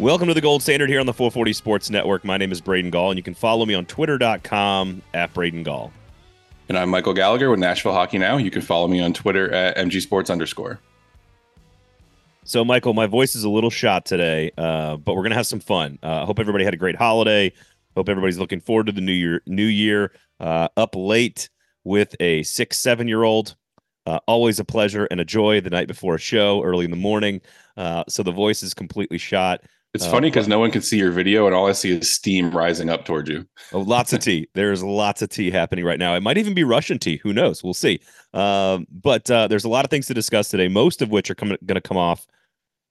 Welcome to the Gold Standard here on the 440 Sports Network. My name is Braden Gall, and you can follow me on twitter.com at Braden Gall. And I'm Michael Gallagher with Nashville Hockey Now. You can follow me on Twitter at MG Sports underscore. So, Michael, my voice is a little shot today, uh, but we're gonna have some fun. I uh, hope everybody had a great holiday. Hope everybody's looking forward to the new year. New year uh, up late with a six, seven year old. Uh, always a pleasure and a joy the night before a show, early in the morning. Uh, so the voice is completely shot. It's uh, funny because no one can see your video, and all I see is steam rising up towards you. Oh, lots of tea. There's lots of tea happening right now. It might even be Russian tea. Who knows? We'll see. Um, but uh, there's a lot of things to discuss today. Most of which are going to come off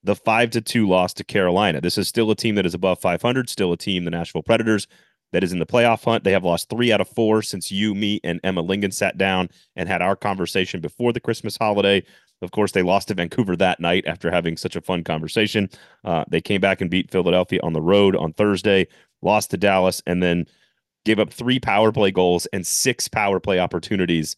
the five to two loss to Carolina. This is still a team that is above 500. Still a team, the Nashville Predators, that is in the playoff hunt. They have lost three out of four since you, me, and Emma Lingen sat down and had our conversation before the Christmas holiday. Of course, they lost to Vancouver that night after having such a fun conversation. Uh, they came back and beat Philadelphia on the road on Thursday, lost to Dallas, and then gave up three power play goals and six power play opportunities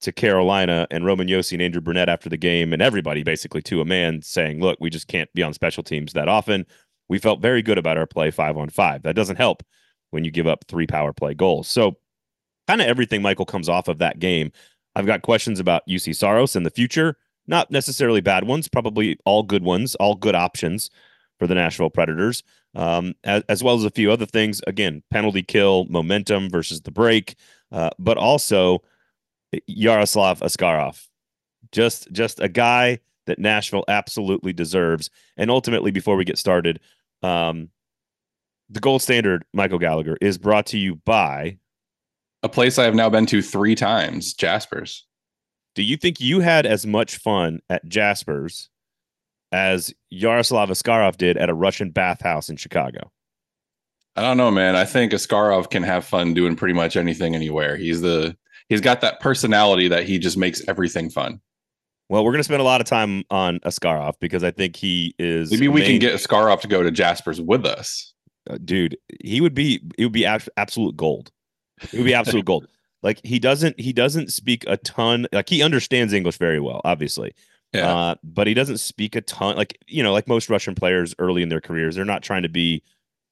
to Carolina. And Roman Josi and Andrew Brunette after the game, and everybody basically to a man saying, Look, we just can't be on special teams that often. We felt very good about our play five on five. That doesn't help when you give up three power play goals. So, kind of everything, Michael, comes off of that game. I've got questions about Juuse Saros in the future. Not necessarily bad ones, probably all good ones, all good options for the Nashville Predators, um, as, as, well as a few other things. Again, penalty kill, momentum versus the break, uh, but also Yaroslav Askarov, just just a guy that Nashville absolutely deserves. And ultimately, before we get started, um, the gold standard, Michael Gallagher, is brought to you by a place I have now been to three times, Jasper's. Do you think you had as much fun at Jasper's as Yaroslav Askarov did at a Russian bathhouse in Chicago? I don't know, man. I think Askarov can have fun doing pretty much anything anywhere. He's the he's got that personality that he just makes everything fun. Well, we're going to spend a lot of time on Askarov because I think he is. Maybe we main... can get Askarov to go to Jasper's with us uh, dude, he would be it would be absolute gold. It would be absolute gold. Like he doesn't he doesn't speak a ton. Like he understands English very well, obviously. Yeah. Uh, but he doesn't speak a ton. Like you know, like most Russian players early in their careers, they're not trying to be.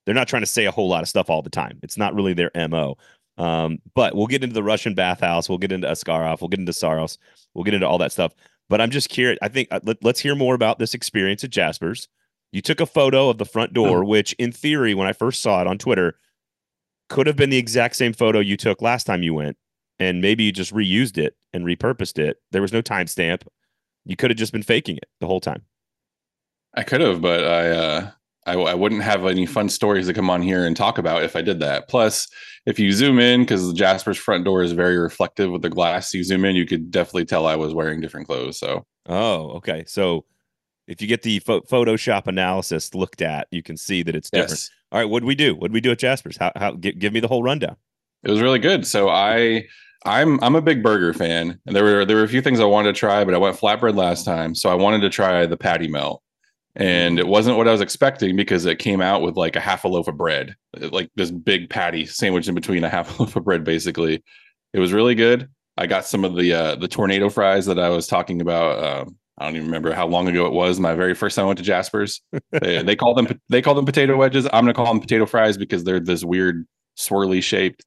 They're not trying to say a whole lot of stuff all the time. It's not really their mo. Um, but we'll get into the Russian bathhouse. We'll get into Askarov. We'll get into Saros. We'll get into all that stuff. But I'm just curious. I think uh, let, us hear more about this experience at Jasper's. You took a photo of the front door, which in theory, when I first saw it on Twitter, could have been the exact same photo you took last time you went. And maybe you just reused it and repurposed it. There was no timestamp. You could have just been faking it the whole time. I could have, but I, uh, I, I wouldn't have any fun stories to come on here and talk about if I did that. Plus, if you zoom in, because Jasper's front door is very reflective with the glass, you zoom in, you could definitely tell I was wearing different clothes. So, oh, okay. So if you get the pho- Photoshop analysis looked at, you can see that it's different. Yes. All right, what did we do? What did we do at Jasper's? How how give, give me the whole rundown. It was really good. So I I'm I'm a big burger fan, and there were there were a few things I wanted to try, but I went flatbread last time, so I wanted to try the patty melt, and it wasn't what I was expecting because it came out with like a half a loaf of bread, like this big patty sandwich in between a half a loaf of bread, basically. It was really good. I got some of the uh, the tornado fries that I was talking about um, I don't even remember how long ago it was. My very first time I went to Jasper's. they, they call them they call them potato wedges. I'm gonna call them potato fries because they're this weird swirly shaped.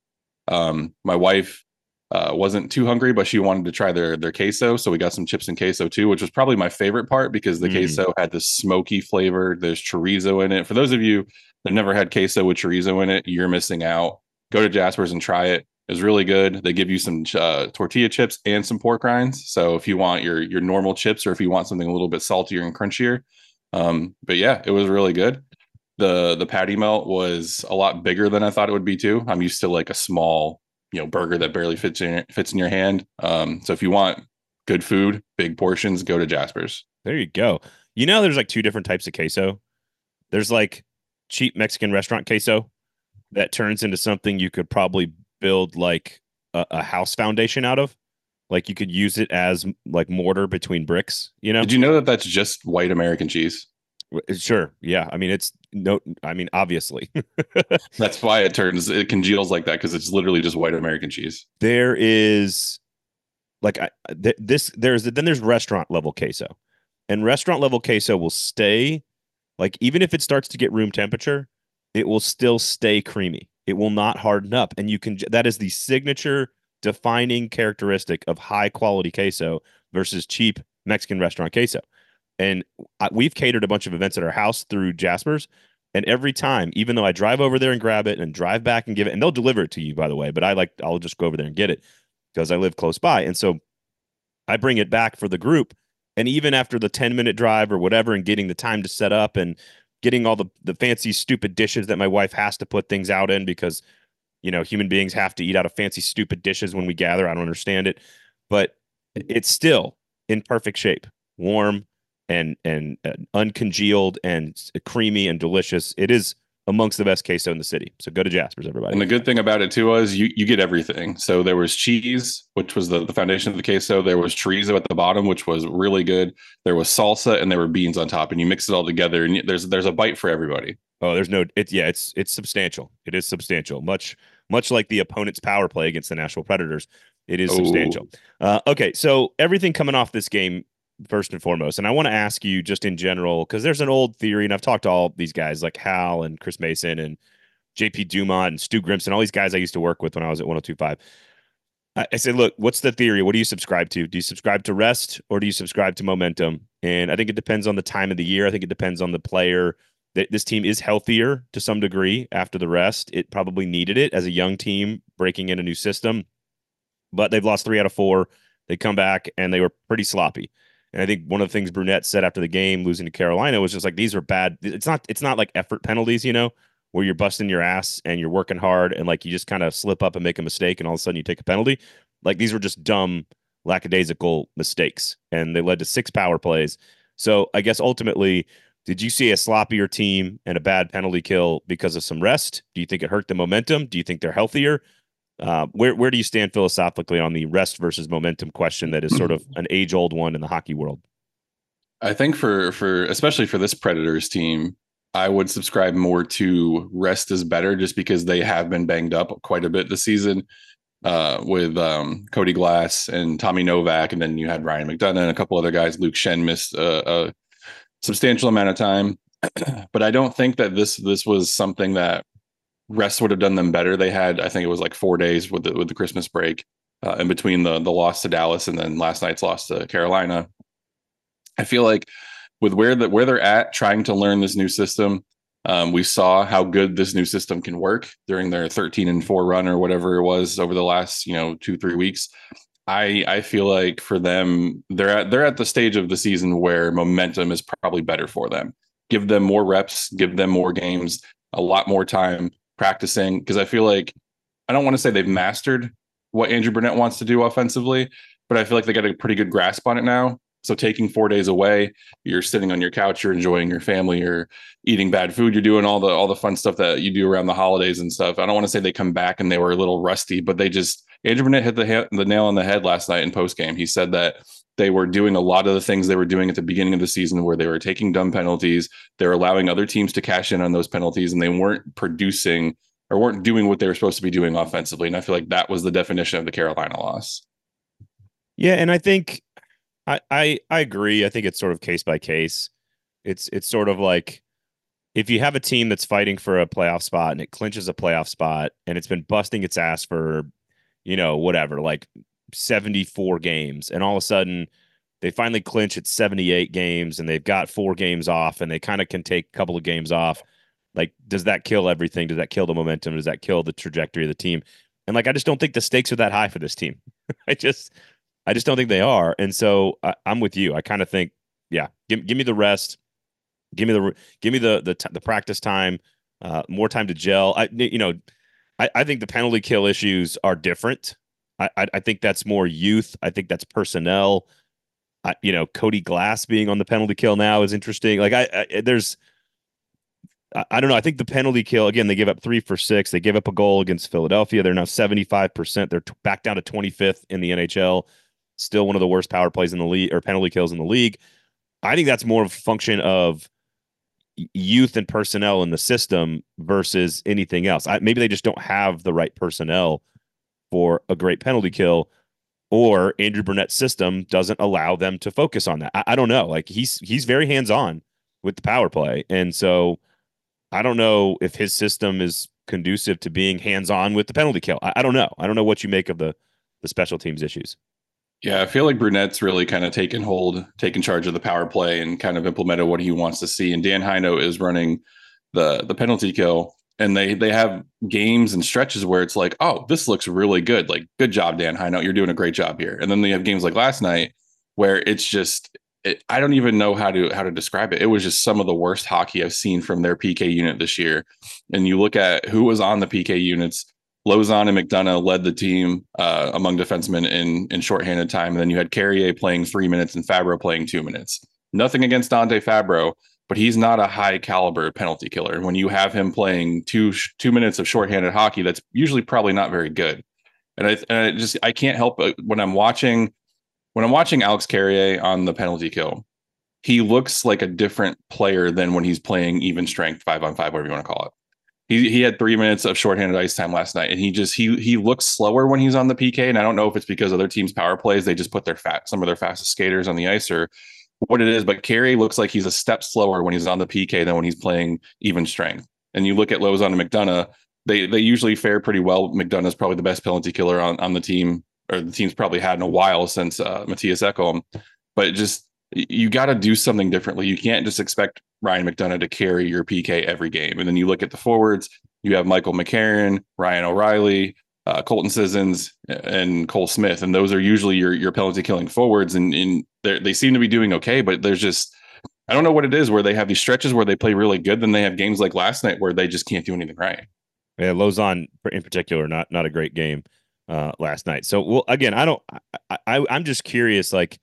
Um, my wife uh, wasn't too hungry, but she wanted to try their their queso, so we got some chips and queso too, which was probably my favorite part because the mm. queso had this smoky flavor. There's chorizo in it. For those of you that never had queso with chorizo in it, you're missing out. Go to Jasper's and try it is really good. They give you some uh, tortilla chips and some pork rinds. So if you want your your normal chips or if you want something a little bit saltier and crunchier, um, but yeah, it was really good. The the patty melt was a lot bigger than I thought it would be too. I'm used to like a small you know burger that barely fits in fits in your hand. Um, so if you want good food, big portions, go to Jasper's. There you go. You know, there's like two different types of queso. There's like cheap Mexican restaurant queso that turns into something you could probably build like a, a, house foundation out of. Like you could use it as like mortar between bricks. You know? Did you know that that's just white American cheese? Uh, sure. Yeah. I mean, it's no. I mean, obviously. that's why it turns it congeals like that because it's literally just white American cheese. There is like I, uh, th- this. There's then there's restaurant level queso, and restaurant level queso will stay like even if it starts to get room temperature, it will still stay creamy. It will not harden up. And you can, that is the signature defining characteristic of high quality queso versus cheap Mexican restaurant queso. And we've catered a bunch of events at our house through Jasper's. And every time, even though I drive over there and grab it and drive back and give it, and they'll deliver it to you, by the way, but I like, I'll just go over there and get it because I live close by. And so I bring it back for the group. And even after the 10 minute drive or whatever, and getting the time to set up and getting all the, the fancy, stupid dishes that my wife has to put things out in because, you know, human beings have to eat out of fancy, stupid dishes when we gather. I don't understand it, but it's still in perfect shape, warm and, and uh, uncongealed and creamy and delicious. It is amongst the best queso in the city. So go to Jasper's, everybody. And the good thing about it too was you you get everything. So there was cheese, which was the, the foundation of the queso. There was chorizo at the bottom, which was really good. There was salsa, and there were beans on top. And you mix it all together, and there's there's a bite for everybody. Oh, there's no. It's yeah, it's it's substantial. It is substantial. Much much like the opponent's power play against the Nashville Predators. It is oh. substantial. Uh, okay, so everything coming off this game first and foremost. And I want to ask you just in general, because there's an old theory, and I've talked to all these guys like Hal and Chris Mason and JP Dumont and Stu Grimson, all these guys I used to work with when I was at 1025. I, said, look, what's the theory? What do you subscribe to? Do you subscribe to rest or do you subscribe to momentum? And I think it depends on the time of the year. I think it depends on the player. This team is healthier to some degree after the rest. It probably needed it as a young team breaking in a new system, but they've lost three out of four. They come back and they were pretty sloppy. And I think one of the things Brunette said after the game, losing to Carolina, was just like these are bad. It's not it's not like effort penalties, you know, where you're busting your ass and you're working hard and like you just kind of slip up and make a mistake and all of a sudden you take a penalty. Like these were just dumb, lackadaisical mistakes, and they led to six power plays. So I guess ultimately, did you see a sloppier team and a bad penalty kill because of some rest? Do you think it hurt the momentum? Do you think they're healthier? Uh, where where do you stand philosophically on the rest versus momentum question that is sort of an age old one in the hockey world? I think for for especially for this Predators team, I would subscribe more to rest is better just because they have been banged up quite a bit this season uh, with um, Cody Glass and Tommy Novak, and then you had Ryan McDonagh and a couple other guys. Luke Schenn missed a, a substantial amount of time, but I don't think that this this was something that rest would have done them better. They had, I think it was like four days with the with the Christmas break uh, in between the the loss to Dallas and then last night's loss to Carolina. I feel like with where that where they're at, trying to learn this new system, um, we saw how good this new system can work during their 13 and four run or whatever it was over the last you know two three weeks. I I feel like for them they're at they're at the stage of the season where momentum is probably better for them. Give them more reps, give them more games, a lot more time practicing because I feel like I don't want to say they've mastered what Andrew Brunette wants to do offensively, but I feel like they got a pretty good grasp on it now. So taking four days away, you're sitting on your couch, you're enjoying your family, you're eating bad food, you're doing all the all the fun stuff that you do around the holidays and stuff. I don't want to say they come back and they were a little rusty, but they just Andrew Brunette hit the the nail on the head last night in post game. He said that they were doing a lot of the things they were doing at the beginning of the season where they were taking dumb penalties, they're allowing other teams to cash in on those penalties, and they weren't producing or weren't doing what they were supposed to be doing offensively. And I feel like that was the definition of the Carolina loss. Yeah, and I think I I, I agree. I think it's sort of case by case. It's it's sort of like if you have a team that's fighting for a playoff spot and it clinches a playoff spot and it's been busting its ass for, you know, whatever, like 74 games, and all of a sudden they finally clinch at 78 games and they've got four games off and they kind of can take a couple of games off like, does that kill everything? Does that kill the momentum? Does that kill the trajectory of the team? And like, I just don't think the stakes are that high for this team. I just, I just don't think they are. And so I, am with you. I kind of think, yeah, give, give me the rest. Give me the, give me the, the, the practice time, uh, more time to gel. I, you know, I, I think the penalty kill issues are different. I, I, I think that's more youth. I think that's personnel. I, you know, Cody Glass being on the penalty kill now is interesting. Like I, I eh, there's, I don't know. I think the penalty kill again. They give up three for six. They give up a goal against Philadelphia. They're now seventy five percent. They're t- back down to twenty fifth in the NHL. Still one of the worst power plays in the league or penalty kills in the league. I think that's more of a function of youth and personnel in the system versus anything else. I, maybe they just don't have the right personnel for a great penalty kill, or Andrew Brunette's system doesn't allow them to focus on that. I, I don't know. Like he's he's very hands on with the power play. And so I don't know if his system is conducive to being hands on with the penalty kill. I, I, don't know. I don't know what you make of the the special teams issues. Yeah, I feel like Brunette's really kind of taken hold, taken charge of the power play, and kind of implemented what he wants to see. And Dan Hinote is running the the penalty kill, and they they have games and stretches where it's like, oh, this looks really good. Like, good job, Dan Hinote. You're doing a great job here. And then they have games like last night where it's just it, I don't even know how to how to describe it. It was just some of the worst hockey I've seen from their PK unit this year. And you look at who was on the PK units Lauzon and McDonagh led the team uh, among defensemen in in shorthanded time. And then you had Carrier playing three minutes and Fabbro playing two minutes. Nothing against Dante Fabbro, but he's not a high caliber penalty killer. When you have him playing two two minutes of shorthanded hockey, that's usually probably not very good. And I, and I just I can't help but when I'm watching when I'm watching Alex Carrier on the penalty kill, he looks like a different player than when he's playing even strength five on five, whatever you want to call it he he had three minutes of shorthanded ice time last night, and he just he he looks slower when he's on the PK. And I don't know if it's because other teams' power plays they just put their fat some of their fastest skaters on the ice or what it is. But Carey looks like he's a step slower when he's on the PK than when he's playing even strength. And you look at Lauzon and McDonagh, they they usually fare pretty well. McDonagh's probably the best penalty killer on on the team, or the team's probably had in a while since uh, Mattias Ekholm. But just you got to do something differently. You can't just expect Ryan McDonagh to carry your PK every game. And then you look at the forwards, you have Michael McCarron, Ryan O'Reilly, uh, Colton Sissons, and Cole Smith. And those are usually your, your penalty killing forwards. And, and they seem to be doing okay, but there's just, I don't know what it is where they have these stretches where they play really good. Then they have games like last night where they just can't do anything right. Yeah, Lauzon in particular, not not a great game uh, last night. So, well, again, I don't, I, I I'm just curious, like,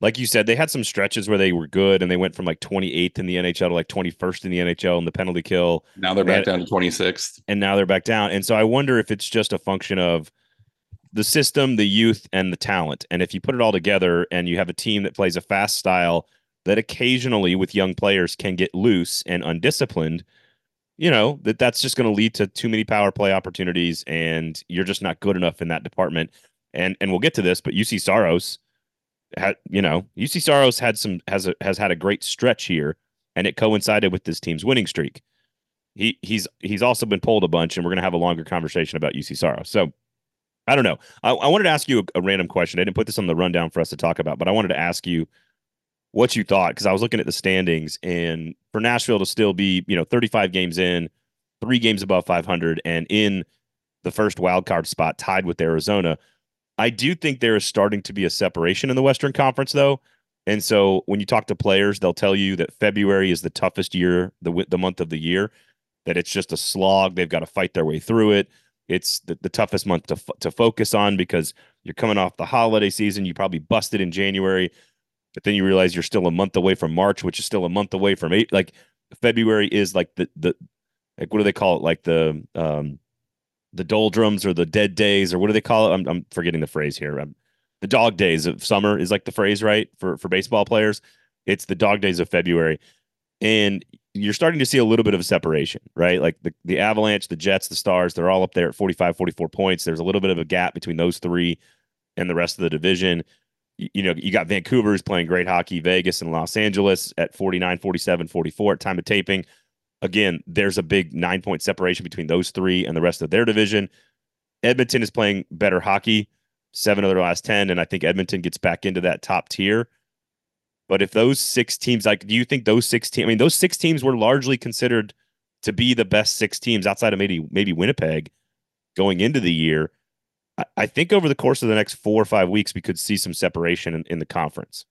like you said, they had some stretches where they were good and they went from like 28th in the NHL to like 21st in the NHL in the penalty kill. Now they're back down to 26th. And now they're back down. And so I wonder if it's just a function of the system, the youth, and the talent. And if you put it all together and you have a team that plays a fast style that occasionally with young players can get loose and undisciplined, you know, that that's just going to lead to too many power play opportunities and you're just not good enough in that department. And and we'll get to this, but Juuse Saros had you know Juuse Saros had some has a, has had a great stretch here, and it coincided with this team's winning streak. He he's he's also been pulled a bunch, and we're gonna have a longer conversation about Juuse Saros. So I don't know. I, I wanted to ask you a, a, random question. I didn't put this on the rundown for us to talk about, but I wanted to ask you what you thought because I was looking at the standings, and for Nashville to still be you know 35 games in, three games above 500, and in the first wild card spot, tied with Arizona I do think there is starting to be a separation in the Western Conference, though. And so when you talk to players, they'll tell you that February is the toughest year, the the month of the year, that it's just a slog. They've got to fight their way through it. It's the, the toughest month to to focus on because you're coming off the holiday season. You probably busted in January, but then you realize you're still a month away from March, which is still a month away from eight. Like February is like the the like what do they call it? Like the um the doldrums or the dead days or what do they call it? I'm, I'm forgetting the phrase here. I'm, the dog days of summer is like the phrase, right? For for baseball players, it's the dog days of February, and you're starting to see a little bit of a separation, right? Like the the Avalanche, the Jets, the Stars, they're all up there at 45, 44 points. There's a little bit of a gap between those three and the rest of the division. You, you know, you got Vancouver's playing great hockey, Vegas and Los Angeles at 49, 47, 44 at time of taping again, there's a big nine point separation between those three and the rest of their division. Edmonton is playing better hockey, seven of their last 10. And I think Edmonton gets back into that top tier. But if those six teams, like, do you think those six teams, I mean, those six teams were largely considered to be the best six teams outside of maybe, maybe Winnipeg going into the year. I, think over the course of the next four or five weeks, we could see some separation in, in the conference.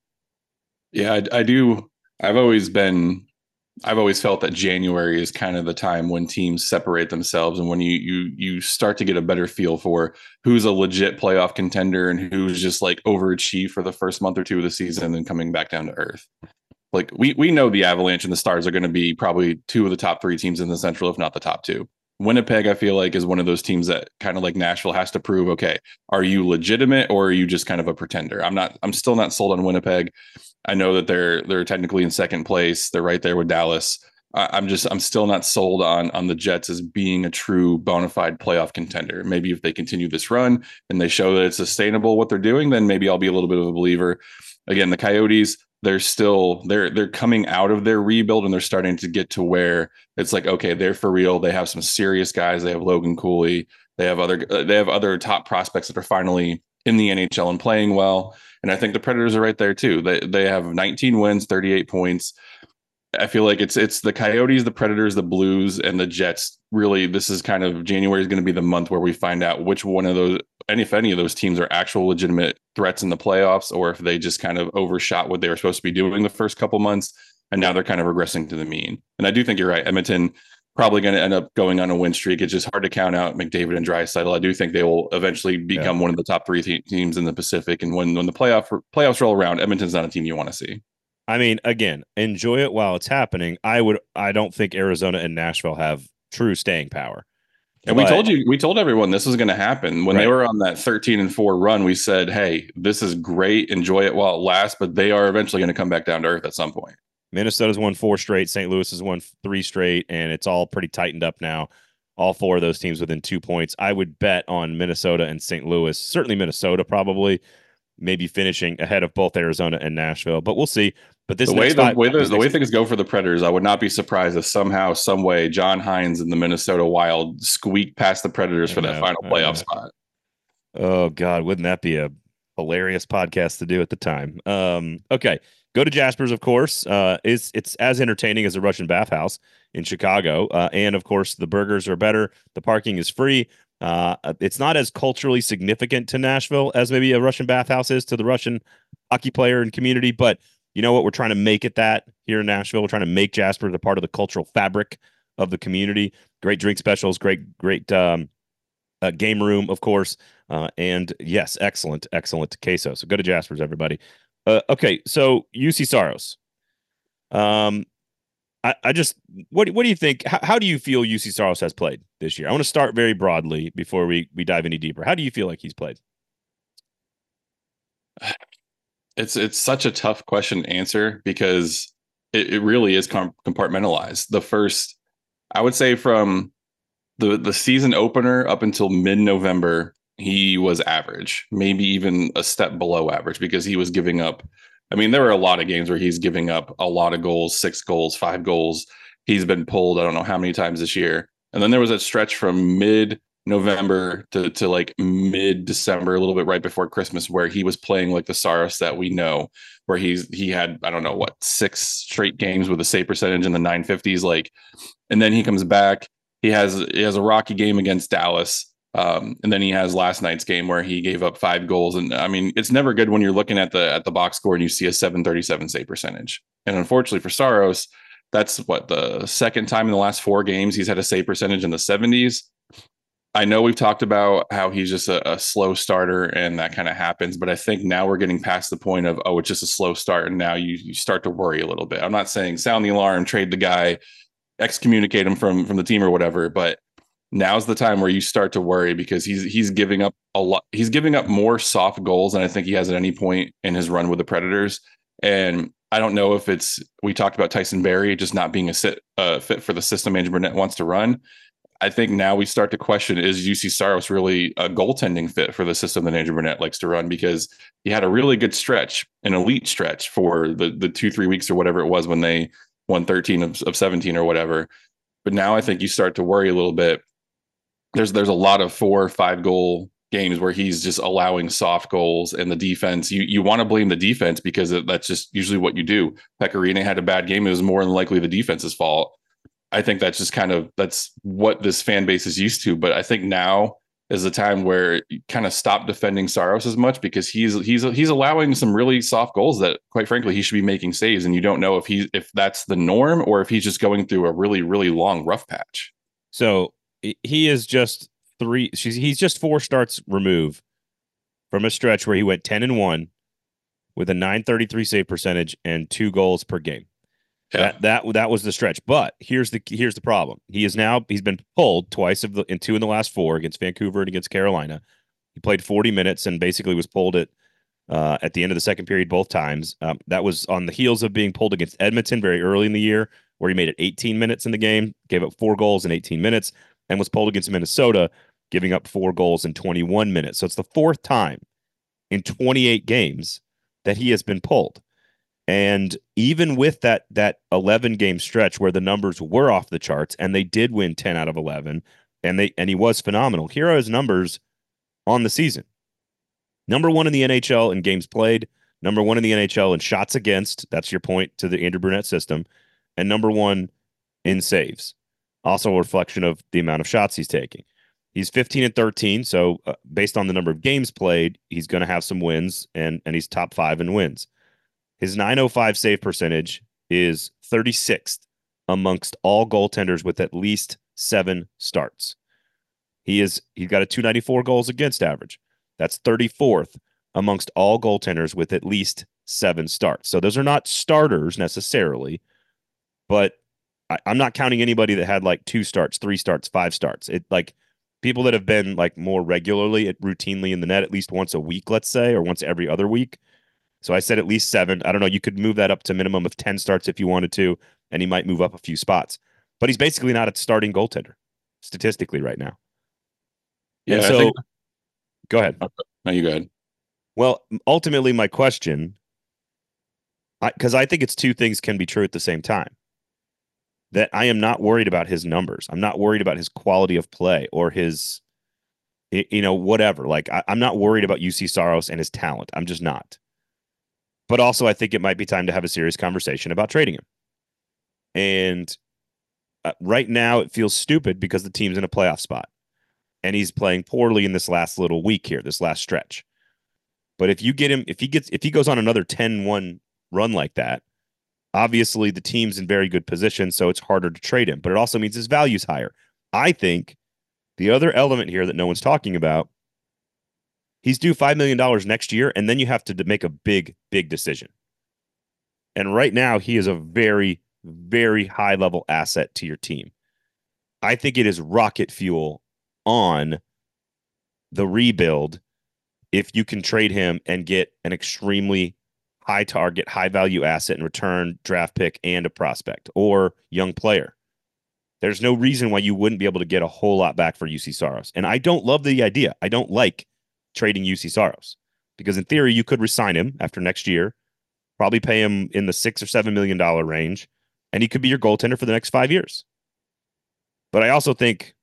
Yeah, I, I do. I've always been I've always felt that January is kind of the time when teams separate themselves and when you you you start to get a better feel for who's a legit playoff contender and who's just like overachieved for the first month or two of the season and then coming back down to earth. Like we we know the Avalanche and the Stars are going to be probably two of the top three teams in the Central, if not the top two. Winnipeg, I feel like, is one of those teams that kind of like Nashville has to prove, okay, are you legitimate or are you just kind of a pretender? I'm not, I'm still not sold on Winnipeg. I know that they're they're technically in second place. They're right there with Dallas. I'm just I'm still not sold on on the Jets as being a true bona fide playoff contender. Maybe if they continue this run and they show that it's sustainable what they're doing, then maybe I'll be a little bit of a believer. Again, the Coyotes, they're still they're they're coming out of their rebuild and they're starting to get to where it's like okay they're for real they have some serious guys they have Logan Cooley they have other uh, they have other top prospects that are finally in the NHL and playing well and I think the Predators are right there too they they have 19 wins 38 points I feel like it's it's the Coyotes the Predators the Blues and the Jets really this is kind of January is going to be the month where we find out which one of those and if any of those teams are actual legitimate threats in the playoffs or if they just kind of overshot what they were supposed to be doing the first couple months and now they're kind of regressing to the mean. And I do think you're right. Edmonton probably going to end up going on a win streak. It's just hard to count out McDavid and Draisaitl. I do think they will eventually become yeah. one of the top three th- teams in the Pacific. And when when the playoff playoffs roll around, Edmonton's not a team you want to see. I mean, again, enjoy it while it's happening. I would. I don't think Arizona and Nashville have true staying power. And but, we told you, we told everyone this was going to happen when right. they were on that 13 and four run. We said, "Hey, this is great. Enjoy it while it lasts." But they are eventually going to come back down to earth at some point. Minnesota's won four straight. St. Louis has won three straight, and it's all pretty tightened up now. All four of those teams within two points. I would bet on Minnesota and St. Louis. Certainly Minnesota, probably maybe finishing ahead of both Arizona and Nashville. But we'll see. But this the way the five, way the, the way things go for the Predators, I would not be surprised if somehow, some way, John Hynes and the Minnesota Wild squeak past the Predators for that final playoff spot. Oh God, wouldn't that be a hilarious podcast to do at the time? Um, okay, go to Jasper's, of course. Uh, it's it's as entertaining as a Russian bathhouse in Chicago, uh, and of course the burgers are better. The parking is free. Uh, it's not as culturally significant to Nashville as maybe a Russian bathhouse is to the Russian hockey player and community, but you know what? We're trying to make it that here in Nashville. We're trying to make Jasper the part of the cultural fabric of the community. Great drink specials, great, great um, uh, game room, of course. Uh, and yes, excellent, excellent queso. So go to Jasper's, everybody. Uh, okay, so Juuse Saros. Um, I, I just what what do you think? How, how do you feel Juuse Saros has played this year? I want to start very broadly before we we dive any deeper. How do you feel like he's played? it's it's such a tough question to answer because it, it really is compartmentalized. The first, I would say, from the the season opener up until mid November, he was average, maybe even a step below average because he was giving up. I mean, there were a lot of games where he's giving up a lot of goals, six goals, five goals. He's been pulled, I don't know how many times this year. And then there was a stretch from mid November to, to like mid December, a little bit right before Christmas, where he was playing like the Saros that we know, where he's he had I don't know what six straight games with a save percentage in the 950s, like, and then he comes back. He has he has a rocky game against Dallas, um, and then he has last night's game where he gave up five goals. And I mean, it's never good when you're looking at the at the box score and you see a 737 save percentage. And unfortunately for Saros, that's what the second time in the last four games he's had a save percentage in the 70s I know we've talked about how he's just a, a slow starter and that kind of happens, but I think now we're getting past the point of, oh, it's just a slow start. And now you, you start to worry a little bit. I'm not saying sound the alarm, trade the guy, excommunicate him from, from the team or whatever, but now's the time where you start to worry because he's he's giving up a lot he's giving up more soft goals than I think he has at any point in his run with the Predators. And I don't know if it's we talked about Tyson Barrie just not being a sit, uh, fit for the system Andrew Brunette wants to run. I think now we start to question is Juuse Saros really a goaltending fit for the system that Andrew Brunette likes to run because he had a really good stretch, an elite stretch for the the two three weeks or whatever it was when they won 13 of, of 17 or whatever. But now I think you start to worry a little bit. There's there's a lot of four or five goal games where he's just allowing soft goals and the defense. You you want to blame the defense because that's just usually what you do. Pekka Rinne had a bad game. It was more than likely the defense's fault I think that's just kind of that's what this fan base is used to. But I think now is the time where you kind of stop defending Saros as much because he's he's he's allowing some really soft goals that quite frankly he should be making saves and you don't know if he if that's the norm or if he's just going through a really really long rough patch. So he is just three he's just four starts removed from a stretch where he went 10 and 1 with a 933 save percentage and two goals per game. Yeah. That that that was the stretch. But here's the here's the problem. He is now he's been pulled twice of the in two in the last four against Vancouver and against Carolina. He played 40 minutes and basically was pulled at uh, at the end of the second period both times. Um, that was on the heels of being pulled against Edmonton very early in the year, where he made it 18 minutes in the game, gave up four goals in 18 minutes, and was pulled against Minnesota, giving up four goals in 21 minutes. So it's the fourth time in 28 games that he has been pulled. And even with that that 11 game stretch where the numbers were off the charts and they did win 10 out of 11 and they and he was phenomenal. Here are his numbers on the season. Number 1 in the NHL in games played, number 1 in the NHL in shots against, that's your point to the Andrew Brunette system, and number 1 in saves. Also a reflection of the amount of shots he's taking. He's 15 and 13, so uh, based on the number of games played, he's going to have some wins and and he's top 5 in wins. His 905 save percentage is 36th amongst all goaltenders with at least 7 starts. He is he's got a 294 goals against average. That's 34th amongst all goaltenders with at least 7 starts. So those are not starters necessarily, but I, I'm not counting anybody that had like two starts, three starts, five starts. It like people that have been like more regularly, routinely in the net at least once a week, let's say, or once every other week. So I said at least seven. I don't know. You could move that up to minimum of 10 starts if you wanted to, and he might move up a few spots. But he's basically not a starting goaltender statistically right now. Yeah. And so think, go ahead. Uh, no, you go ahead. Well, ultimately, my question, because I, I think it's two things can be true at the same time. That I am not worried about his numbers. I'm not worried about his quality of play or his, you know, whatever. Like I, I'm not worried about Juuse Saros and his talent. I'm just not. But also, I think it might be time to have a serious conversation about trading him. And uh, right now, it feels stupid because the team's in a playoff spot, and he's playing poorly in this last little week here, this last stretch. But if you get him, if he gets, if he goes on another 10-1 run like that, obviously the team's in very good position, so it's harder to trade him. But it also means his value's higher. I think the other element here that no one's talking about, he's due five million dollars next year, and then you have to make a big, big decision. And right now, he is a very, very high level asset to your team. I think it is rocket fuel on the rebuild if you can trade him and get an extremely high target, high value asset in return, draft pick, and a prospect or young player. There's no reason why you wouldn't be able to get a whole lot back for Juuse Saros. And I don't love the idea. I don't like trading Juuse Saros because in theory you could resign him after next year, probably pay him in the six or seven million dollar range, and he could be your goaltender for the next five years. But I also think,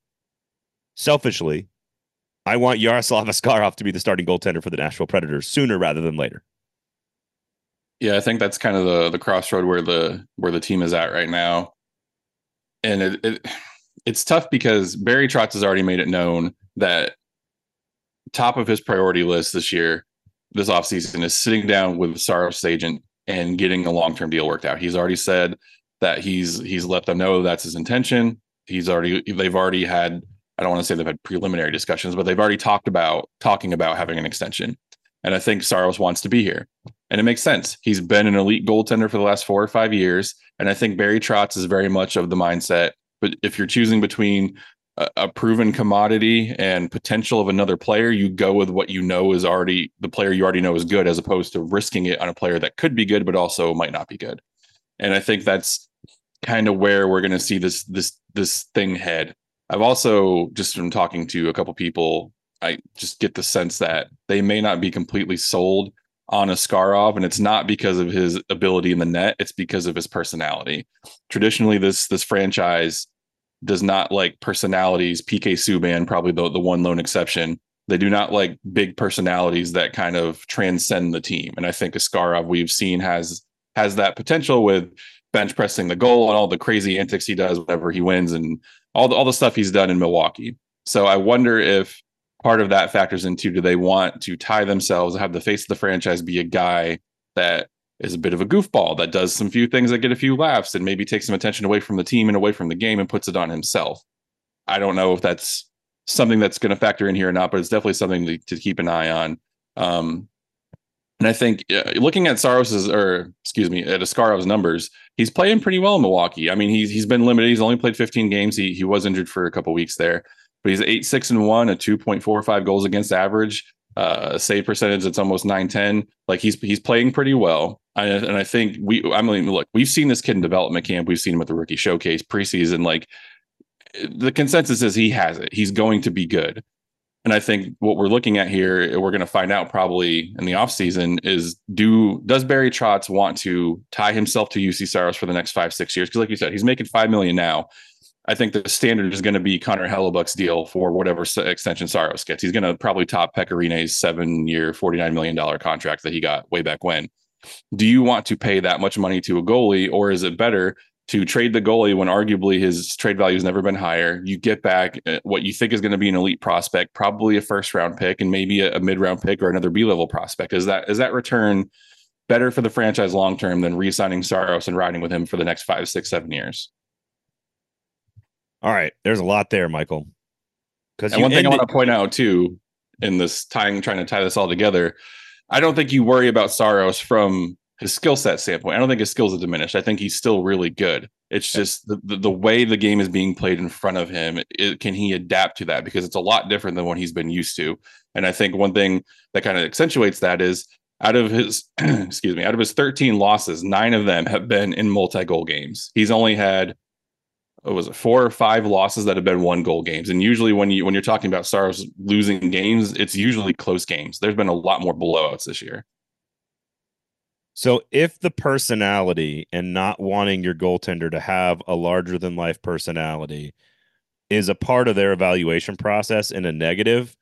selfishly, I want Yaroslav Askarov to be the starting goaltender for the Nashville Predators sooner rather than later. Yeah, I think that's kind of the the crossroad where the where the team is at right now. And it, it it's tough because Barry Trotz has already made it known that top of his priority list this year, this offseason is sitting down with Saros' agent and getting a long-term deal worked out. He's already said that he's he's let them know that's his intention. He's already they've already had I don't want to say they've had preliminary discussions, but they've already talked about talking about having an extension. And I think Saros wants to be here. And it makes sense. He's been an elite goaltender for the last four or five years. And I think Barry Trotz is very much of the mindset. But if you're choosing between a, a proven commodity and potential of another player, you go with what you know is already the player you already know is good, as opposed to risking it on a player that could be good, but also might not be good. And I think that's kind of where we're going to see this this this thing head. I've also just from talking to a couple people, I just get the sense that they may not be completely sold on Askarov, and it's not because of his ability in the net; it's because of his personality. Traditionally, this this franchise does not like personalities. PK Subban, probably the the one lone exception. They do not like big personalities that kind of transcend the team, and I think Askarov we've seen has has that potential with bench pressing the goal and all the crazy antics he does whenever he wins and all the all the stuff he's done in Milwaukee. So I wonder if part of that factors into do they want to tie themselves, have the face of the franchise be a guy that is a bit of a goofball that does some few things that get a few laughs and maybe takes some attention away from the team and away from the game and puts it on himself. I don't know if that's something that's going to factor in here or not, but it's definitely something to, to keep an eye on. Um, and I think uh, looking at Saros's or excuse me, at Askarov's numbers, he's playing pretty well in Milwaukee. I mean, he's he's been limited. He's only played 15 games. He he was injured for a couple weeks there, but he's eight six and one, a 2.45 goals against average, uh, save percentage that's almost 910. Like he's he's playing pretty well. And I think we I mean, look, we've seen this kid in development camp. We've seen him at the rookie showcase preseason. Like the consensus is he has it. He's going to be good. And I think what we're looking at here, we're going to find out probably in the offseason is do does Barry Trotz want to tie himself to Juuse Saros for the next five, six years? Because like you said, he's making five million now. I think the standard is going to be Connor Hellebuyck's deal for whatever extension Saros gets. He's going to probably top Pekka Rinne's seven-year, $49 million contract that he got way back when. Do you want to pay that much money to a goalie, or is it better to trade the goalie when arguably his trade value has never been higher? You get back uh, what you think is going to be an elite prospect, probably a first-round pick, and maybe a, a mid-round pick or another B-level prospect. Is that is that return better for the franchise long term than re-signing Saros and riding with him for the next five, six, seven years? All right, there's a lot there, Michael. Because one thing I want to point out too, in this tying, trying to tie this all together, I don't think you worry about Saros from his skill set standpoint. I don't think his skills are diminished. I think he's still really good. It's just the, the, the way the game is being played in front of him. It, can he adapt to that? Because it's a lot different than what he's been used to. And I think one thing that kind of accentuates that is out of his excuse me, out of his 13 losses, nine of them have been in multi-goal games. He's only had was it four or five losses that have been one goal games. And usually when you when you're talking about stars losing games it's usually close games. There's been a lot more blowouts this year. So if the personality and not wanting your goaltender to have a larger than life personality is a part of their evaluation process in a negative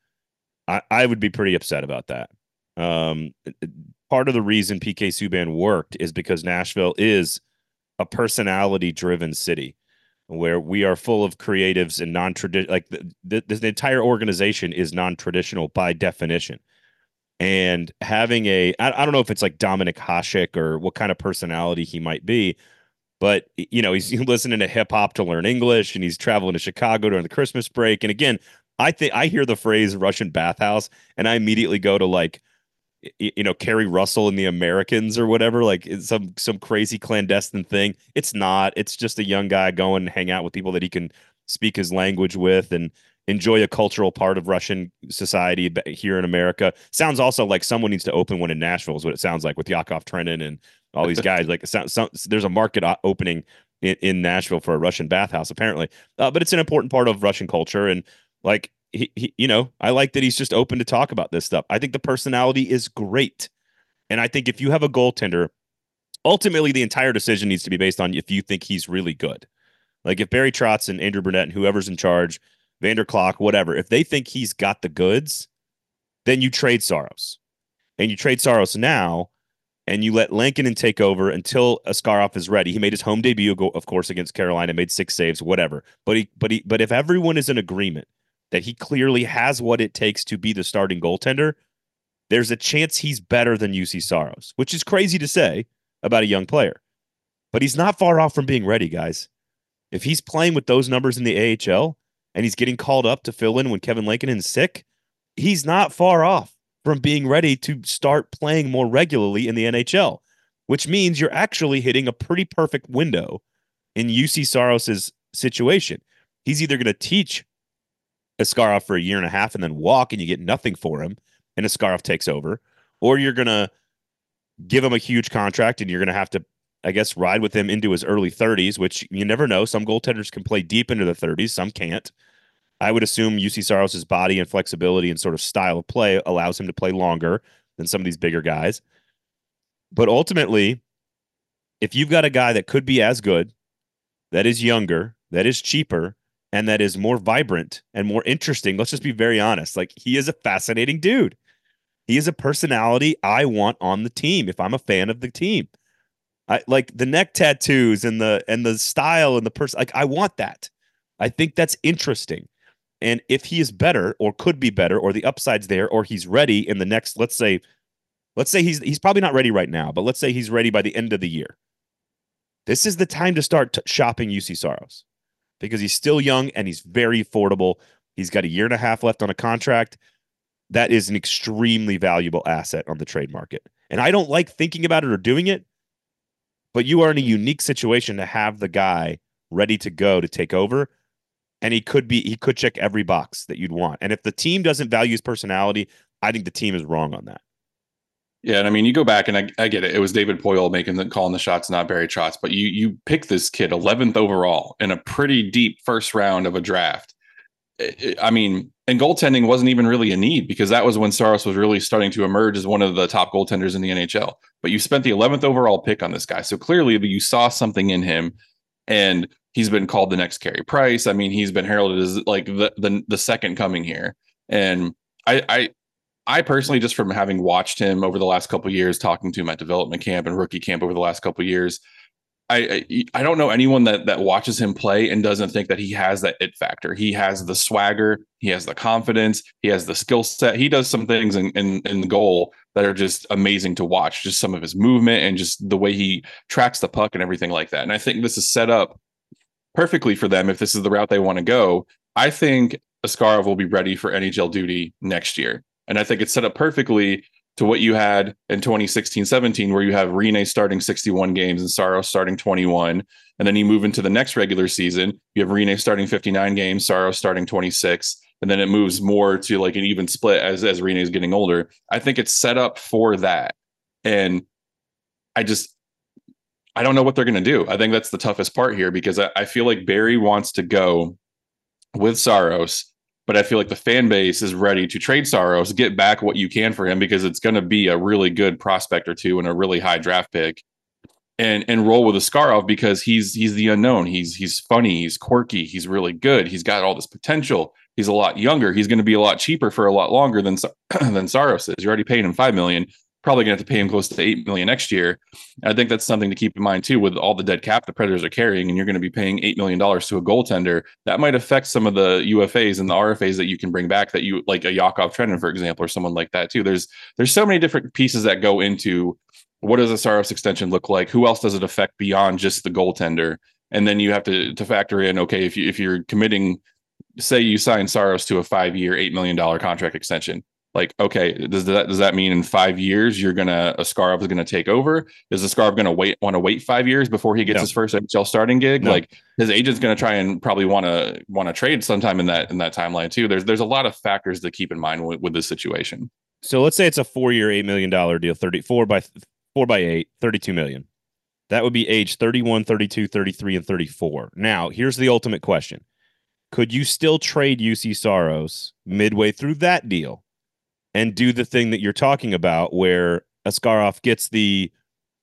i, I would be pretty upset about that. Um, part of the reason pk subban worked is because nashville is a personality driven city where we are full of creatives and non-traditional like the, the, the entire organization is non-traditional by definition. And having a I, I don't know if it's like dominic Hasek or what kind of personality he might be but you know he's listening to hip hop to learn English and he's traveling to Chicago during the Christmas break. And again I think I hear the phrase Russian bathhouse and I immediately go to like you know Keri Russell and the Americans or whatever like some some crazy clandestine thing. It's not. It's just a young guy going and hang out with people that he can speak his language with and enjoy a cultural part of Russian society here in America. Sounds also like someone needs to open one in Nashville is what it sounds like with Yakov Trenin and all these guys. Like sounds, there's a market opening in, in, Nashville for a Russian bathhouse apparently. Uh, but it's an important part of Russian culture and like he, you know, I like that he's just open to talk about this stuff. I think the personality is great. And I think if you have a goaltender, ultimately the entire decision needs to be based on if you think he's really good. Like if Barry Trotz and Andrew Brunette and whoever's in charge, Vander Clock, whatever, if they think he's got the goods, then you trade Saros. And you trade Saros now and you let Lankinen take over until Askarov is ready. He made his home debut, of course, against Carolina, made six saves, whatever. But he, but he, but if everyone is in agreement that he clearly has what it takes to be the starting goaltender, there's a chance he's better than Juuse Saros, which is crazy to say about a young player. But he's not far off from being ready, guys. If he's playing with those numbers in the AHL and he's getting called up to fill in when Kevin Lankinen is sick, he's not far off from being ready to start playing more regularly in the NHL, which means you're actually hitting a pretty perfect window in Juuse Saros's situation. He's either going to teach Askarov for a year and a half and then walk and you get nothing for him and Askarov takes over, or you're gonna give him a huge contract and you're gonna have to, I guess, ride with him into his early 30s, which you never know. Some goaltenders can play deep into the 30s, some can't. I would assume Juuse Saros's body and flexibility and sort of style of play allows him to play longer than some of these bigger guys. But ultimately, if you've got a guy that could be as good, that is younger, that is cheaper, and that is more vibrant and more interesting. Let's just be very honest. Like he is a fascinating dude. He is a personality I want on the team if I'm a fan of the team. I like the neck tattoos and the and the style and the person like I want that. I think that's interesting. And if he is better or could be better or the upside's there or he's ready in the next let's say let's say he's he's probably not ready right now, but let's say he's ready by the end of the year. This is the time to start t- shopping Juuse Saros because he's still young and he's very affordable. He's got a year and a half left on a contract. That is an extremely valuable asset on the trade market. And I don't like thinking about it or doing it, but you are in a unique situation to have the guy ready to go to take over. And he could be, he could check every box that you'd want. And if the team doesn't value his personality, I think the team is wrong on that. Yeah, and I mean, you go back and I, I, get it. It was David Poile making the calling the shots, not Barry Trotz. But you you pick this kid 11th overall in a pretty deep first round of a draft. I mean, and goaltending wasn't even really a need because that was when Saros was really starting to emerge as one of the top goaltenders in the NHL. But you spent the 11th overall pick on this guy. So clearly you saw something in him and he's been called the next Carey Price. I mean, he's been heralded as like the the, the second coming here. And I I I personally just from having watched him over the last couple years talking to him at development camp and rookie camp over the last couple years, I, I don't know anyone that that watches him play and doesn't think that he has that it factor. He has the swagger, he has the confidence, he has the skill set. He does some things in, in in the goal that are just amazing to watch. Just some of his movement and just the way he tracks the puck and everything like that. And I think this is set up perfectly for them if this is the route they want to go. I think Askarov will be ready for NHL duty next year. And I think it's set up perfectly to what you had in 2016 17, where you have Rinne starting 61 games and Saros starting 21. And then you move into the next regular season, you have Rinne starting 59 games, Saros starting 26. And then it moves more to like an even split as, as Rinne is getting older. I think it's set up for that. And I just, I don't know what they're going to do. I think that's the toughest part here because I, I feel like Barry wants to go with Saros but I feel like the fan base is ready to trade Saros, get back what you can for him because it's going to be a really good prospect or two and a really high draft pick, and and roll with Askarov because he's he's the unknown. He's he's funny, he's quirky, he's really good, he's got all this potential. He's a lot younger. He's going to be a lot cheaper for a lot longer than than Saros is. You're already paying him five million probably going to have to pay him close to eight million next year. I think that's something to keep in mind too, with all the dead cap the Predators are carrying, and you're going to be paying eight million dollars to a goaltender. That might affect some of the UFAs and the RFAs that you can bring back. That you like a Yakov Trenin, for example, or someone like that too. There's there's so many different pieces that go into what does a Saros extension look like? Who else does it affect beyond just the goaltender? And then you have to to factor in okay if you if you're committing, say you sign Saros to a five year eight million dollar contract extension like okay does that does that mean in five years you're gonna Askarov is gonna take over? Is Askarov gonna wait want to wait five years before he gets no. his first NHL starting gig? No. like his agent's gonna try and probably want to want to trade sometime in that in that timeline too. There's there's a lot of factors to keep in mind with, with this situation. So let's say it's a four year eight million dollar deal 34 by 4 by 8 32 million. That would be age 31 32 33 and 34 now here's the ultimate question. Could you still trade Juuse Saros midway through that deal and do the thing that you're talking about where Askarov gets the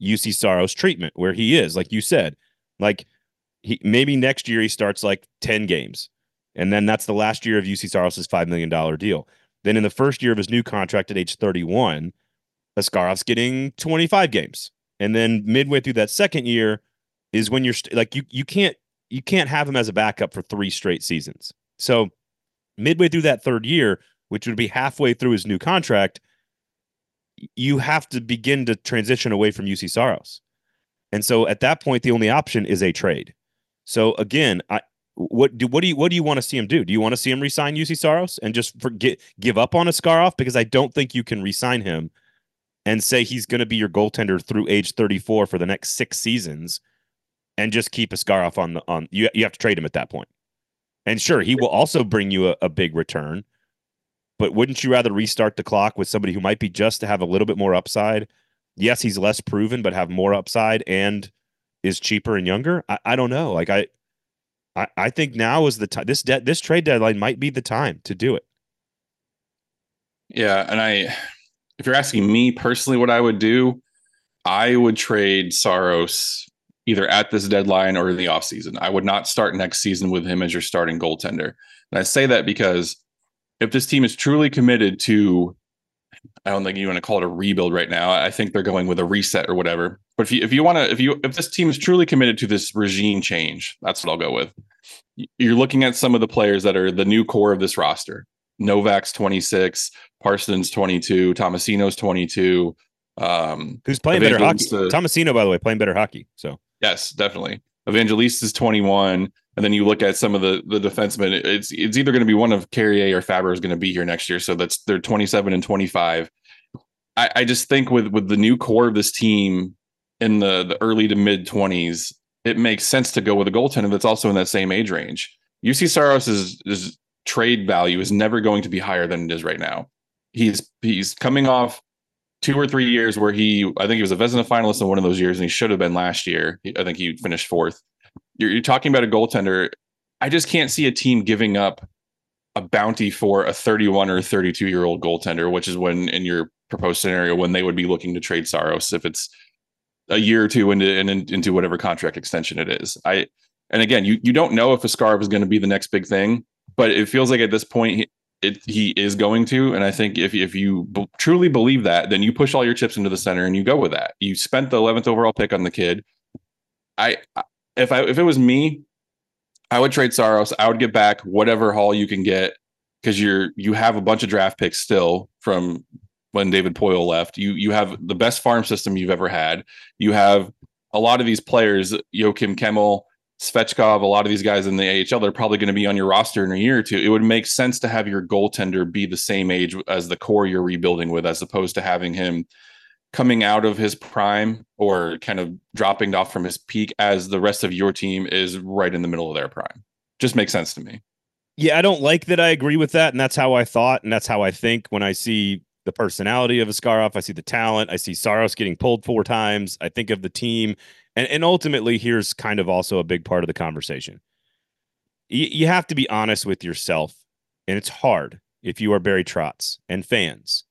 Juuse Saros treatment where he is, like you said. Like he maybe next year he starts like 10 games. And then that's the last year of Juuse Saros' $5 million deal. Then in the first year of his new contract at age 31, Askarov's getting 25 games. And then midway through that second year is when you're st- like you you can't you can't have him as a backup for three straight seasons. So midway through that third year, which would be halfway through his new contract, you have to begin to transition away from Juuse Saros. And so at that point, the only option is a trade. So again, I what do what do you what do you want to see him do? Do you want to see him resign Juuse Saros and just forget give up on Askarov? Because I don't think you can resign him and say he's going to be your goaltender through age 34 for the next six seasons and just keep Askarov on the on you you have to trade him at that point. And sure, he will also bring you a, a big return but wouldn't you rather restart the clock with somebody who might be just to have a little bit more upside? Yes, he's less proven, but have more upside and is cheaper and younger. I, I don't know. Like I, I, I think now is the time. This de- this trade deadline might be the time to do it. Yeah, and I, if you're asking me personally, what I would do, I would trade Saros either at this deadline or in the offseason. I would not start next season with him as your starting goaltender. And I say that because if this team is truly committed to I don't think you want to call it a rebuild right now. I think they're going with a reset or whatever. But if you if you want to if you if this team is truly committed to this regime change, that's what I'll go with. You're looking at some of the players that are the new core of this roster. Novak's 26, Parssinen 22, Tomasino's 22. Um, Who's playing better hockey? Tomasino, by the way, playing better hockey. So yes, definitely. Evangelista is 21. And then you look at some of the the defensemen. It's it's either going to be one of Carrier or Fabbro is going to be here next year. So that's they're 27 and 25. I, I just think with with the new core of this team in the the early to mid 20s, it makes sense to go with a goaltender that's also in that same age range. Juuse Saros is is trade value is never going to be higher than it is right now. He's he's coming off two or three years where he I think he was a Vezina finalist in one of those years and he should have been last year. I think he finished fourth you're, you're talking about a goaltender. I just can't see a team giving up a bounty for a 31 or 32 year old goaltender, which is when in your proposed scenario when they would be looking to trade Saros if it's a year or two into into whatever contract extension it is. I and again, you you don't know if Askarov is going to be the next big thing, but it feels like at this point he, it, he is going to. And I think if if you b- truly believe that, then you push all your chips into the center and you go with that. You spent the 11th overall pick on the kid. I if I if it was me, I would trade Saros. I would get back whatever haul you can get because you're you have a bunch of draft picks still from when David Poile left. You you have the best farm system you've ever had. You have a lot of these players, Joakim Kemell, Svechkov, a lot of these guys in the AHL, they're probably going to be on your roster in a year or two. It would make sense to have your goaltender be the same age as the core you're rebuilding with, as opposed to having him coming out of his prime or kind of dropping off from his peak as the rest of your team is right in the middle of their prime. Just makes sense to me. Yeah, I don't like that I agree with that. And that's how I thought. And that's how I think when I see the personality of Askarov. I see the talent. I see Saros getting pulled four times. I think of the team. And, and ultimately, here's kind of also a big part of the conversation. You, you have to be honest with yourself. And it's hard if you are Barry Trotz and fans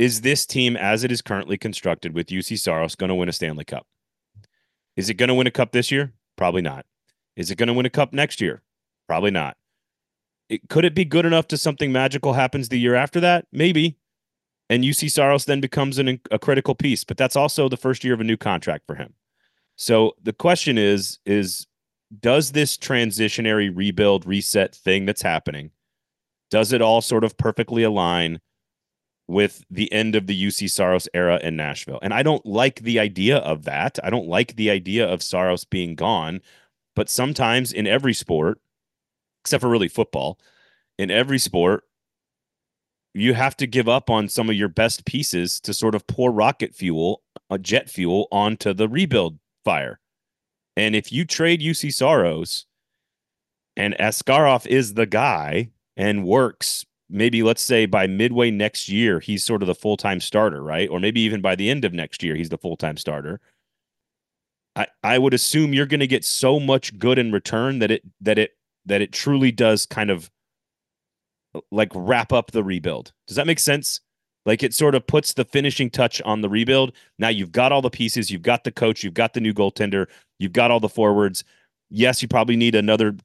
is this team, as it is currently constructed with Juuse Saros, going to win a Stanley Cup? Is it going to win a cup this year? Probably not. Is it going to win a cup next year? Probably not. It, could it be good enough to something magical happens the year after that? Maybe. And Juuse Saros then becomes an, a critical piece, but that's also the first year of a new contract for him. So the question is, is does this transitionary rebuild reset thing that's happening, does it all sort of perfectly align with the end of the Juuse Saros era in Nashville. And I don't like the idea of that. I don't like the idea of Saros being gone. But sometimes in every sport, except for really football, in every sport, you have to give up on some of your best pieces to sort of pour rocket fuel, a uh, jet fuel onto the rebuild fire. And if you trade Juuse Saros and Askarov is the guy and works maybe let's say by midway next year he's sort of the full-time starter right? Or maybe even by the end of next year he's the full-time starter. I i would assume you're going to get so much good in return that it that it that it truly does kind of like wrap up the rebuild. Does that make sense? Like it sort of puts the finishing touch on the rebuild. Now you've got all the pieces you've got the coach you've got the new goaltender you've got all the forwards. Yes you probably need another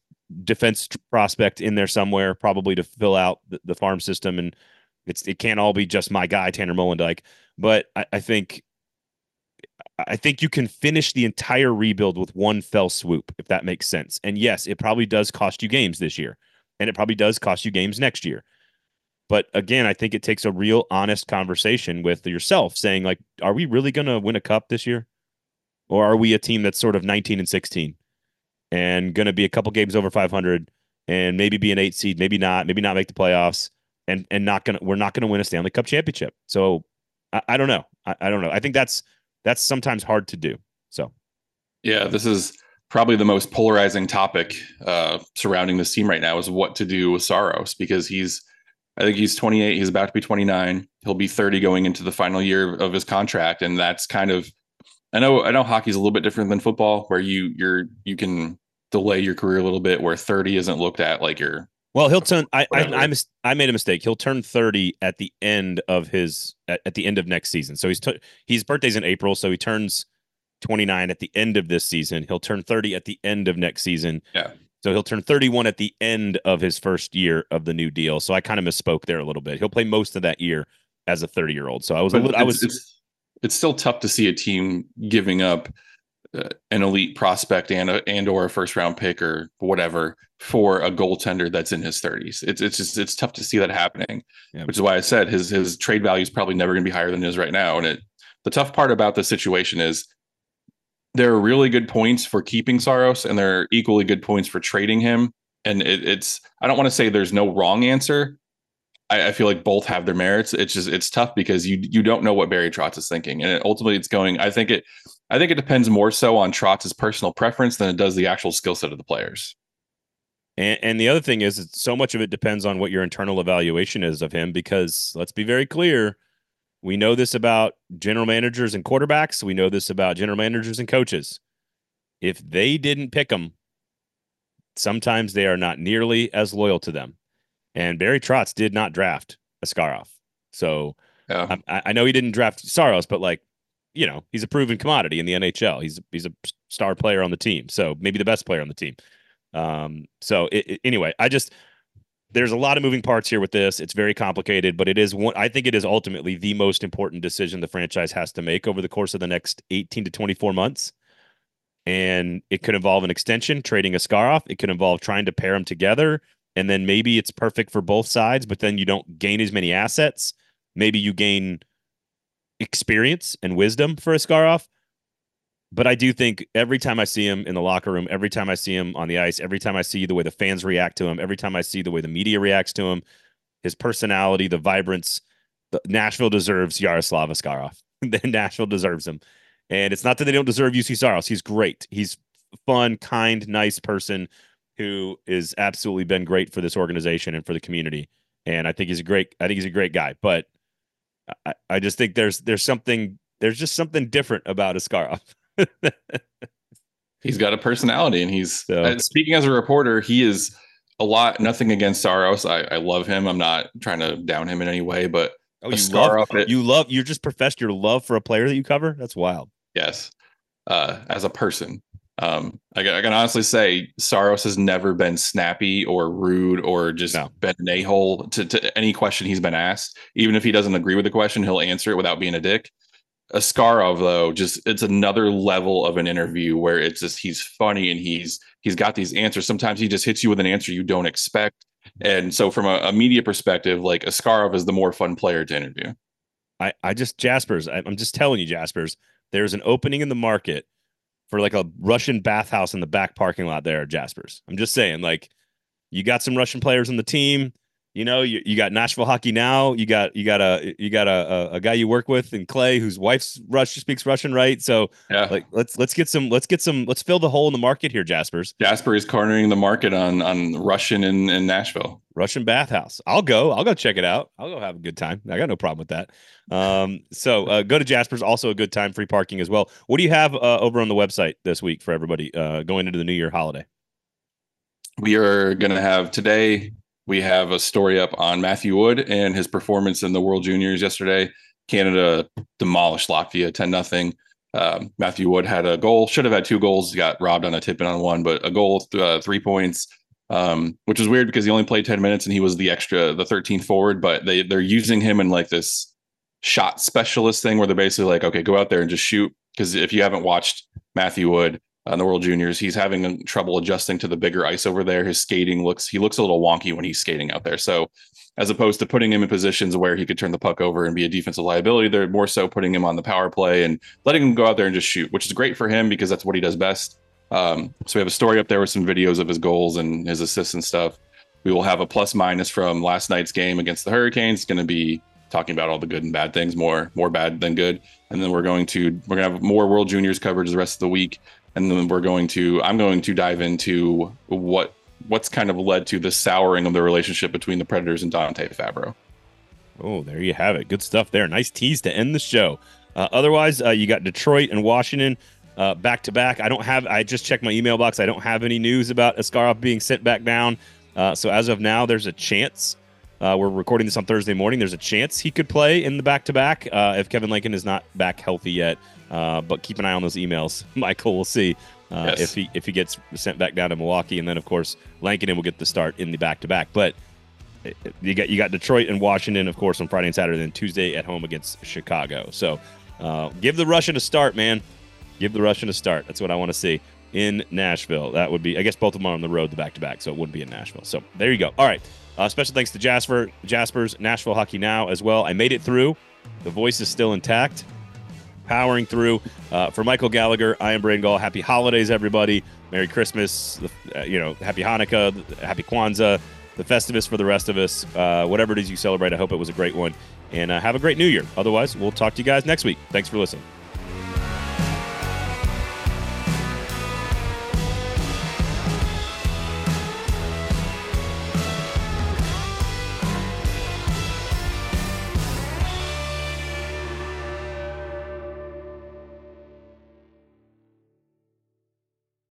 defense prospect in there somewhere, probably to fill out the, the, farm system. And it's it can't all be just my guy Tanner Molendyk. But I, I, think I think you can finish the entire rebuild with one fell swoop, if that makes sense. And yes, it probably does cost you games this year, and it probably does cost you games next year. But again, I think it takes a real honest conversation with yourself, saying like, are we really going to win a cup this year, or are we a team that's sort of 19 and 16? And going to be a couple games over 500 and maybe be an eight seed, maybe not, maybe not make the playoffs and and not gonna we're not gonna win a Stanley Cup championship. So I, I don't know. I, I, don't know. I think that's that's sometimes hard to do. So yeah, this is probably the most polarizing topic uh, surrounding this team right now is what to do with Saros because he's I think he's 28. He's about to be 29. He'll be 30 going into the final year of his contract, and that's kind of I know I know hockey's a little bit different than football, where you you're you can delay your career a little bit, where 30 isn't looked at like you're. Well, he'll turn. I I, I, mis- I made a mistake. He'll turn 30 at the end of his at, at the end of next season. So he's t- his birthday's in April, so he turns 29 at the end of this season. He'll turn 30 at the end of next season. Yeah. So he'll turn 31 at the end of his first year of the new deal. So I kind of misspoke there a little bit. He'll play most of that year as a 30 year old. So I was but a little. I was it's still tough to see a team giving up uh, an elite prospect and a, and or a first round pick or whatever for a goaltender that's in his 30s. It's it's just it's tough to see that happening. Yeah. Which is why I said his his trade value is probably never going to be higher than it is right now. And it the tough part about the situation is there are really good points for keeping Saros and there are equally good points for trading him. And it, it's I don't want to say there's no wrong answer, I, I, feel like both have their merits. It's just it's tough because you you don't know what Barry Trotz is thinking, and it, ultimately it's going. I think it I think it depends more so on Trotz's personal preference than it does the actual skill set of the players. And, and the other thing is, so much of it depends on what your internal evaluation is of him. Because let's be very clear, we know this about general managers and quarterbacks. We know this about general managers and coaches. If they didn't pick them, sometimes they are not nearly as loyal to them. And Barry Trotz did not draft Askarov. So Yeah. I, I know he didn't draft Saros, but like, you know, he's a proven commodity in the NHL. He's he's a star player on the team, so maybe the best player on the team. Um, so it, it- anyway, I just there's a lot of moving parts here with this. It's very complicated, but it is one. I think it is ultimately the most important decision the franchise has to make over the course of the next 18 to 24 months. And it could involve an extension, trading Askarov. It could involve trying to pair them together, and then maybe it's perfect for both sides, but then you don't gain as many assets. Maybe you gain experience and wisdom for Askarov. But I do think every time I see him in the locker room, every time I see him on the ice, every time I see the way the fans react to him, every time I see the way the media reacts to him, his personality, the vibrance, the, Nashville deserves Yaroslav Askarov. Nashville deserves him. And it's not that they don't deserve Juuse Saros. He's great. He's fun, kind, nice person who is absolutely been great for this organization and for the community. And I think he's a great. I think he's a great guy. But I, I just think there's there's something there's just something different about Askarov. He's got a personality, and he's So- speaking as a reporter. He is a lot. Nothing against Saros. I, I love him. I'm not trying to down him in any way, but Oh, you love it- you love you just professed your love for a player that you cover. That's wild. yes, uh, as a person, um, I, can- I can honestly say Saros has never been snappy or rude or just No. been an a hole to, to any question he's been asked. Even if he doesn't agree with the question, he'll answer it without being a dick. Askarov though, just it's another level of an interview where it's just he's funny and he's he's got these answers. Sometimes he just hits you with an answer you don't expect. And so from a, a media perspective, like Askarov is the more fun player to interview. I I just Jaspers. I, I'm just telling you, Jaspers. There's an opening in the market for like a Russian bathhouse in the back parking lot there at Jaspers. I'm just saying, like, you got some Russian players on the team. You know, you, you got Nashville hockey now. You got you got a you got a, a, a guy you work with in Clay whose wife's Russian speaks Russian, right? So Yeah. like let's let's get some let's get some let's fill the hole in the market here, Jaspers. Jasper is cornering the market on on Russian in, in Nashville. Russian bathhouse. I'll go. I'll go check it out. I'll go have a good time. I got no problem with that. Um, so uh, go to Jasper's. Also a good time. Free parking as well. What do you have uh, over on the website this week for everybody uh, going into the New Year holiday? We are going to have today. We have a story up on Matthew Wood and his performance in the World Juniors yesterday. Canada demolished Latvia ten nothing. Um, Matthew Wood had a goal. Should have had two goals. Got robbed on a tip in on one, but a goal, uh, three points. Um, which was weird because he only played ten minutes and he was the extra, the 13th forward. But they they're using him in like this shot specialist thing where they're basically like, okay, go out there and just shoot. Because if you haven't watched Matthew Wood, on the World Juniors. He's having trouble adjusting to the bigger ice over there. His skating looks he looks a little wonky when he's skating out there. So as opposed to putting him in positions where he could turn the puck over and be a defensive liability, they're more so putting him on the power play and letting him go out there and just shoot, which is great for him because that's what he does best. Um, so we have a story up there with some videos of his goals and his assists and stuff. We will have a plus minus from last night's game against the Hurricanes. It's going to be talking about all the good and bad things, more more bad than good. And then we're going to we're going to have more World Juniors coverage the rest of the week and then we're going to i'm going to dive into what what's kind of led to the souring of the relationship between the predators and dante Fabbro Oh, there you have it. Good stuff there. Nice tease to end the show. Uh, otherwise, uh, you got Detroit and Washington uh, back to back. I don't have. I just checked my email box. I don't have any news about Askarov being sent back down. Uh, so as of now, there's a chance. Uh, we're recording this on Thursday morning. There's a chance he could play in the back to back if Kevin Lankinen is not back healthy yet. Uh, but keep an eye on those emails, Michael. We'll see uh, Yes. if he if he gets sent back down to Milwaukee, and then of course Lankinen will get the start in the back to back. But uh, you got you got Detroit and Washington, of course, on Friday and Saturday, then Tuesday at home against Chicago. So uh, give the Russian a start, man. Give the Russian a start. That's what I want to see in Nashville. That would be, I guess, both of them are on the road, the back to back, so it wouldn't be in Nashville. So there you go. All right. Uh, special thanks to Jasper, Jasper's Nashville Hockey Now as well. I made it through. The voice is still intact. Powering through. Uh, for Michael Gallagher, I am Braden Gall. Happy holidays, everybody. Merry Christmas. Uh, you know, happy Hanukkah, happy Kwanzaa, the Festivus for the rest of us. Uh, whatever it is you celebrate, I hope it was a great one. And uh, have a great new year. Otherwise, we'll talk to you guys next week. Thanks for listening.